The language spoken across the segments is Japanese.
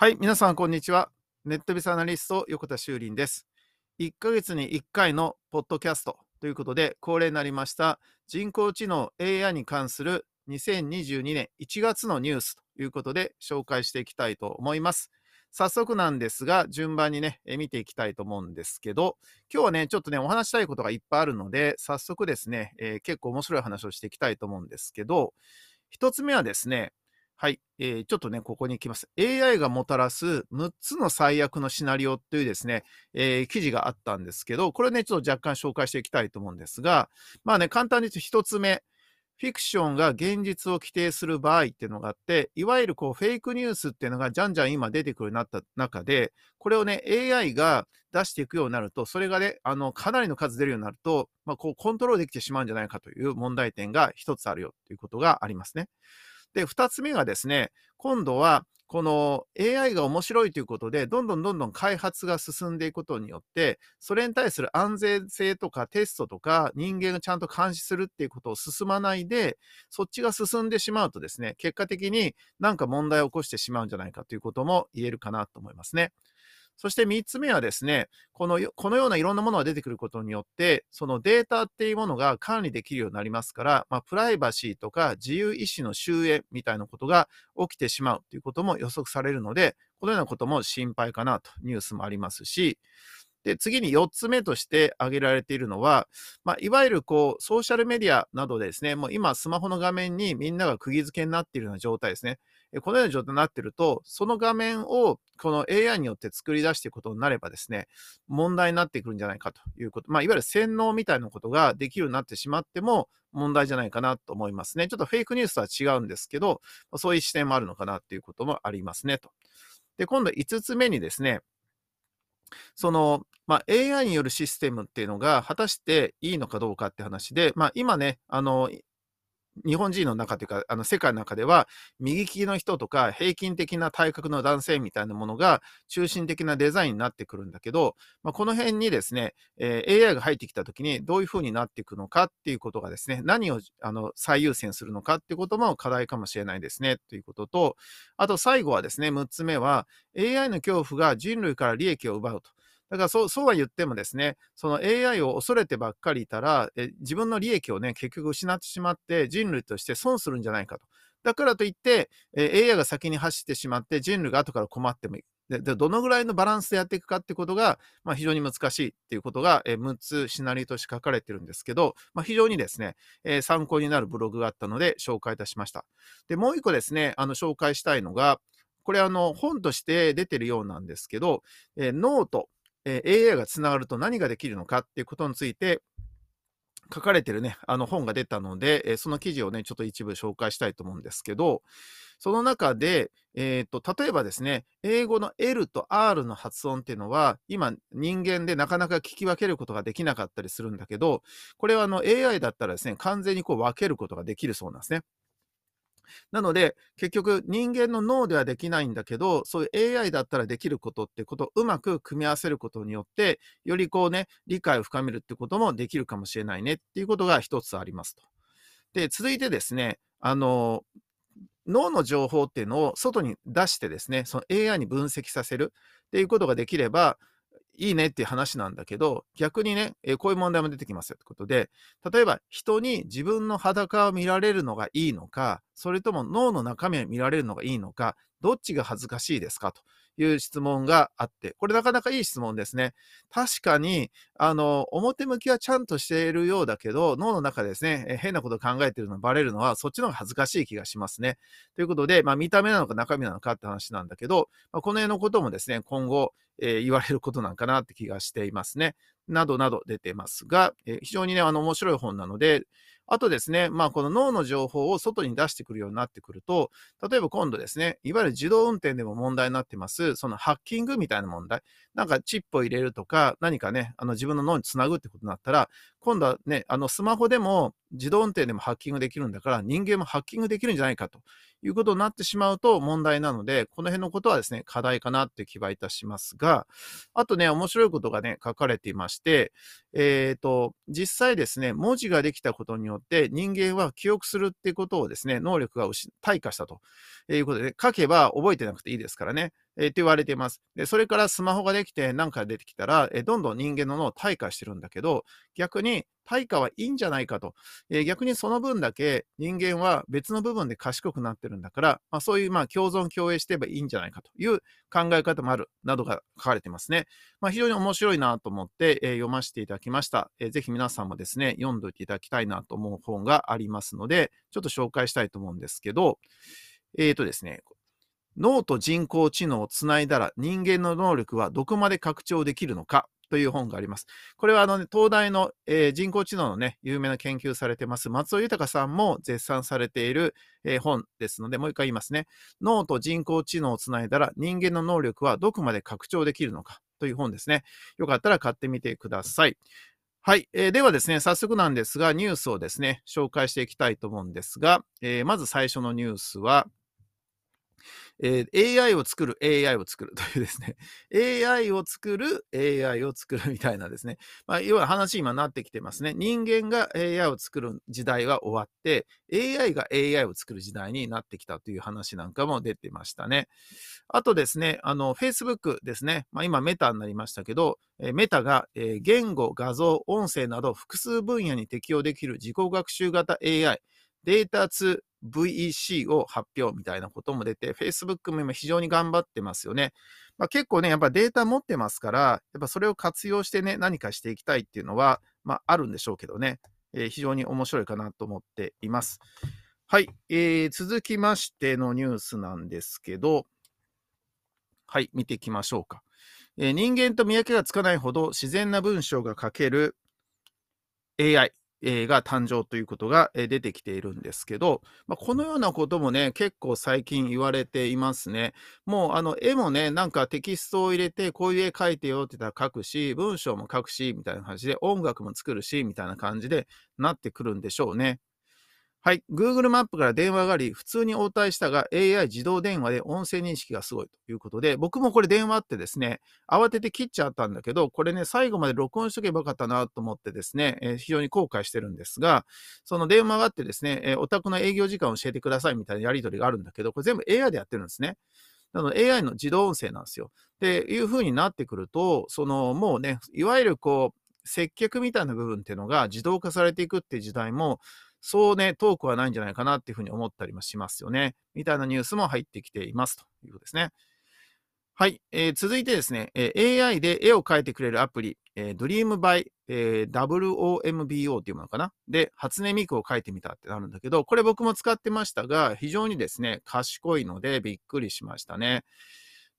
はい、皆さん、こんにちは。ネットビスアナリスト、横田修林です。1ヶ月に1回のポッドキャストということで、恒例になりました人工知能 AI に関する2022年1月のニュースということで紹介していきたいと思います。早速なんですが、順番にね、見ていきたいと思うんですけど、今日はね、ちょっとね、お話したいことがいっぱいあるので、早速ですね、えー結構面白い話をしていきたいと思うんですけど、一つ目はですね、はい、えーちょっとね、ここに来ます。AI がもたらす6つの最悪のシナリオというですね、えー記事があったんですけど、これね、ちょっと若干紹介していきたいと思うんですが、まあね、簡単に言うと一つ目、フィクションが現実を規定する場合っていうのがあって、いわゆるこうフェイクニュースっていうのがじゃんじゃん今出てくるようになった中で、これをね、AI が出していくようになると、それがね、あの、かなりの数出るようになると、まあ、こう、コントロールできてしまうんじゃないかという問題点が一つあるよということがありますね。で、二つ目がですね、今度は、この AI が面白いということで、どんどんどんどん開発が進んでいくことによって、それに対する安全性とかテストとか、人間がちゃんと監視するっていうことを進まないで、そっちが進んでしまうとですね、結果的になんか問題を起こしてしまうんじゃないかということも言えるかなと思いますね。そして3つ目はですね、このこのようないろんなものが出てくることによって、そのデータっていうものが管理できるようになりますから、まあ、プライバシーとか自由意志の終焉みたいなことが起きてしまうということも予測されるので、このようなことも心配かなとニュースもありますし、で、次に4つ目として挙げられているのは、まあ、いわゆるこう、ソーシャルメディアなどですね、もう今スマホの画面にみんなが釘付けになっているような状態ですね。このような状態になっていると、その画面をこの AI によって作り出していくことになればですね、問題になってくるんじゃないかということ。まあ、いわゆる洗脳みたいなことができるようになってしまっても問題じゃないかなと思いますね。ちょっとフェイクニュースとは違うんですけど、そういう視点もあるのかなということもありますねと。で、今度5つ目にですね、その、まあ、AI によるシステムっていうのが果たしていいのかどうかって話で、まあ、今ね、あの、日本人の中というか、あの世界の中では、右利きの人とか、平均的な体格の男性みたいなものが中心的なデザインになってくるんだけど、まあ、この辺にですね、えー AI が入ってきたときにどういうふうになっていくのかっていうことがですね、何をあの最優先するのかっていうことも課題かもしれないですね、ということと、あと最後はですね、6つ目は、AI の恐怖が人類から利益を奪うと。だからそうそうは言ってもですね、その AI を恐れてばっかりいたら、え自分の利益をね、結局失ってしまって人類として損するんじゃないかと。だからといって、え AI が先に走ってしまって人類が後から困ってもいい。でどのぐらいのバランスでやっていくかってことが、まあ、非常に難しいっていうことが、え6つシナリオとして書かれてるんですけど、まあ、非常にですね、え参考になるブログがあったので紹介いたしました。で、もう一個ですね、あの紹介したいのが、これあの本として出てるようなんですけど、えノート、え AI がつながると何ができるのかっていうことについて書かれてるね、あの本が出たので、えその記事をね、ちょっと一部紹介したいと思うんですけど、その中で、えーと、例えばですね、英語の L と R の発音っていうのは、今人間でなかなか聞き分けることができなかったりするんだけど、これはあの AI だったらですね、完全にこう分けることができるそうなんですね。なので、結局人間の脳ではできないんだけど、そういう AI だったらできることってことをうまく組み合わせることによって、よりこうね、理解を深めるってこともできるかもしれないねっていうことが一つありますと。で、続いてですね、あの、脳の情報っていうのを外に出してですね、その AI に分析させるっていうことができればいいねっていう話なんだけど、逆にね、えこういう問題も出てきますよってことで、例えば人に自分の裸を見られるのがいいのか、それとも脳の中身を見られるのがいいのか、どっちが恥ずかしいですかと。いう質問があって、これなかなかいい質問ですね。確かに、あの、表向きはちゃんとしているようだけど、脳の中でですね、え変なこと考えてるのバレるのは、そっちの方が恥ずかしい気がしますね。ということで、まあ、見た目なのか中身なのかって話なんだけど、まあ、この辺のこともですね、今後、えー言われることなんかなって気がしていますね。などなど出てますが、えー非常にね、あの、面白い本なので、あとですね、まあ、この脳の情報を外に出してくるようになってくると、例えば今度ですね、いわゆる自動運転でも問題になってます、そのハッキングみたいな問題。なんかチップを入れるとか、何かね、あの自分の脳につなぐってことになったら、今度はね、あのスマホでも自動運転でもハッキングできるんだから、人間もハッキングできるんじゃないかということになってしまうと問題なので、この辺のことはですね、課題かなって気はいたしますが、あとね、面白いことがね、書かれていまして、えっ、と、実際ですね、文字ができたことによって人間は記憶するってことをですね、能力が退化したということで、書けば覚えてなくていいですからね。えー、って言われています。で、それからスマホができて何か出てきたら、えー、どんどん人間の脳を退化してるんだけど、逆に対価はいいんじゃないかと。えー、逆にその分だけ人間は別の部分で賢くなってるんだから、まあ、そういうまあ共存共栄してればいいんじゃないかという考え方もあるなどが書かれてますね。まあ、非常に面白いなと思って、えー、読ませていただきました、えー。ぜひ皆さんもですね、読んでおいていただきたいなと思う本がありますので、ちょっと紹介したいと思うんですけど、えっ、ー、とですね、脳と人工知能をつないだら人間の能力はどこまで拡張できるのか？という本があります。これはあの、ね、東大の、えー、人工知能のね、有名な研究されてます、松尾豊さんも絶賛されている、えー、本ですので、もう一回言いますね。脳と人工知能をつないだら人間の能力はどこまで拡張できるのか？という本ですね。よかったら買ってみてください。はい、えー、ではですね、早速なんですが、ニュースをですね、紹介していきたいと思うんですが、えー、まず最初のニュースは、えー、AI を作る AI を作るというですね、AI を作る AI を作るみたいなですね、まあ、要は話今なってきてますね。人間が AI を作る時代は終わって、AI が AI を作る時代になってきたという話なんかも出てましたね。あとですね、あの、Facebook ですね、まあ、今メタになりましたけど、えメタが、え言語、画像、音声など複数分野に適用できる自己学習型 AI、データツ VEC を発表みたいなことも出て、Facebook も今非常に頑張ってますよね。まあ、結構ね、やっぱデータ持ってますから、やっぱそれを活用してね、何かしていきたいっていうのは、まあ、あるんでしょうけどね、えー、非常に面白いかなと思っています。はい、えー、続きましてのニュースなんですけど、はい、見ていきましょうか。えー、人間と見分けがつかないほど自然な文章が書ける AI。が誕生ということが出てきているんですけど、まあ、このようなこともね、結構最近言われていますね。もうあの絵もね、なんかテキストを入れて、こういう絵描いてよって言ったら描くし、文章も書くし、みたいな感じで、音楽も作るし、みたいな感じでなってくるんでしょうね。はい。Google マップから電話があり、普通に応対したが AI 自動電話で音声認識がすごいということで、僕もこれ電話ってですね、慌てて切っちゃったんだけど、これね、最後まで録音しとけばよかったなと思ってですね、えー、非常に後悔してるんですが、その電話があってですね、えー、お宅の営業時間を教えてくださいみたいなやり取りがあるんだけど、これ全部 AI でやってるんですね。なので AI の自動音声なんですよ。っていう風になってくると、そのもうね、いわゆるこう、接客みたいな部分っていうのが自動化されていくっていう時代も、そうね、遠くはないんじゃないかなっていうふうに思ったりもしますよね。みたいなニュースも入ってきていますということですね。はい、えー、続いてですね、えー、AI で絵を描いてくれるアプリ、えー、Dream by、えー、WOMBO っていうものかな。で、初音ミクを描いてみたってなるんだけど、これ僕も使ってましたが、非常にですね、賢いのでびっくりしましたね。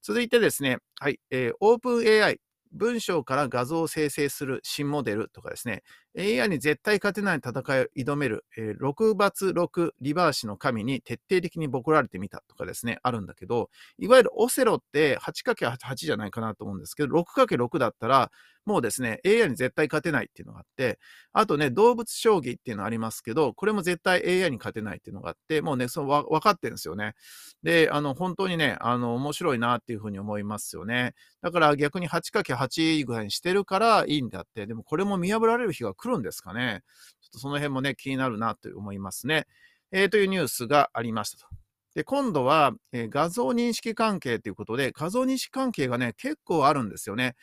続いてですね、はい、えー、OpenAI、文章から画像を生成する新モデルとかですね、AI に絶対勝てない戦いを挑める、えー、6罰6リバーシの神に徹底的にボコられてみたとかですね、あるんだけど、いわゆるオセロって 8×8 じゃないかなと思うんですけど、6×6 だったら、もうですね、AI に絶対勝てないっていうのがあって、あとね、動物将棋っていうのありますけど、これも絶対 AI に勝てないっていうのがあって、もうね、そのわ分かってるんですよね。で、あの、本当にね、あの、面白いなっていうふうに思いますよね。だから逆に 8×8 ぐらいにしてるからいいんだって、でもこれも見破られる日が来るんですかね。ちょっとその辺もね、気になるなと思いますね。えー、というニュースがありましたと。で、今度は、えー、画像認識関係ということで、画像認識関係がね、結構あるんですよね。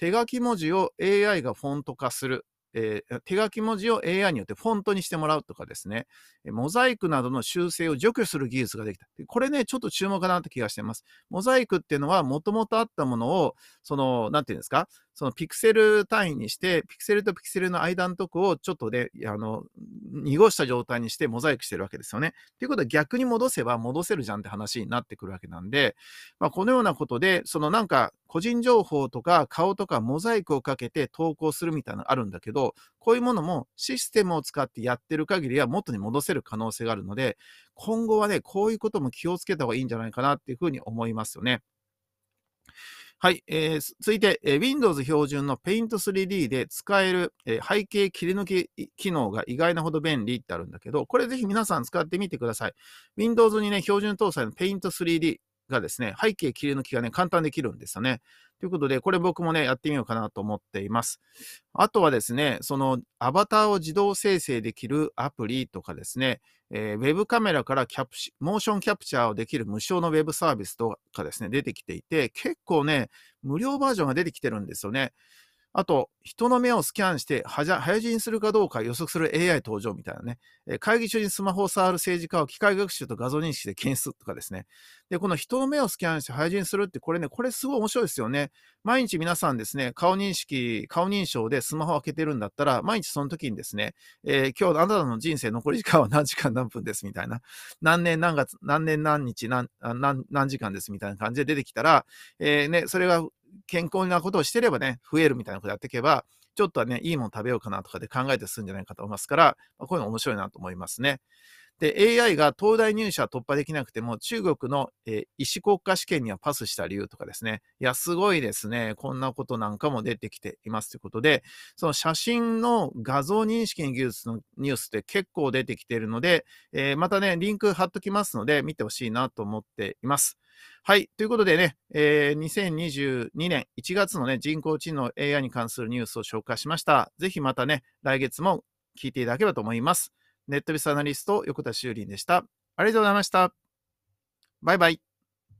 手書き文字を AI がフォント化する。えー、手書き文字を AI によってフォントにしてもらうとかですね、モザイクなどの修正を除去する技術ができた。これね、ちょっと注目かなって気がしてます。モザイクっていうのは、もともとあったものを、その、なんていうんですか、そのピクセル単位にして、ピクセルとピクセルの間のとこをちょっとで、あの、濁した状態にしてモザイクしてるわけですよね。ということは逆に戻せば戻せるじゃんって話になってくるわけなんで、まあ、このようなことで、そのなんか個人情報とか顔とかモザイクをかけて投稿するみたいなのあるんだけど、こういうものもシステムを使ってやってる限りは元に戻せる可能性があるので、今後はね、こういうことも気をつけた方がいいんじゃないかなっていうふうに思いますよね。はい、えー、続いて、えー、Windows 標準の Paint 3D で使える、えー、背景切り抜き機能が意外なほど便利ってあるんだけど、これぜひ皆さん使ってみてください。Windows にね、標準搭載の Paint 3D がですね、背景切り抜きがね、簡単できるんですよね。ということで、これ僕もね、やってみようかなと思っています。あとはですね、そのアバターを自動生成できるアプリとかですね、えー、ウェブカメラからキャプモーションキャプチャーをできる無償のウェブサービスとかですね、出てきていて、結構ね、無料バージョンが出てきてるんですよね。あと、人の目をスキャンして、早死にするかどうか予測する AI 登場みたいなね。会議中にスマホを触る政治家を機械学習と画像認識で検出とかですね。で、この人の目をスキャンして早死にするって、これね、これすごい面白いですよね。毎日皆さんですね、顔認識、顔認証でスマホを開けてるんだったら、毎日その時にですね、えー、今日あなたの人生残り時間は何時間何分ですみたいな。何年何月、何年何日何、何何時間ですみたいな感じで出てきたら、えー、ね、それが健康なことをしてればね、増えるみたいなことやっていけば、ちょっとはね、いいもの食べようかなとかで考えてするんじゃないかと思いますから、まあ、こういうの面白いなと思いますね。で、AI が東大入試は突破できなくても、中国の、えー、医師国家試験にはパスした理由とかですね。いや、すごいですね。こんなことなんかも出てきていますということで、その写真の画像認識の技術のニュースって結構出てきているので、えー、またね、リンク貼っときますので、見てほしいなと思っています。はい。ということでね、えー、2022年1月のね、人工知能 AI に関するニュースを紹介しました。ぜひまたね、来月も聞いていただければと思います。ネットビスアナリスト、横田修林でした。ありがとうございました。バイバイ。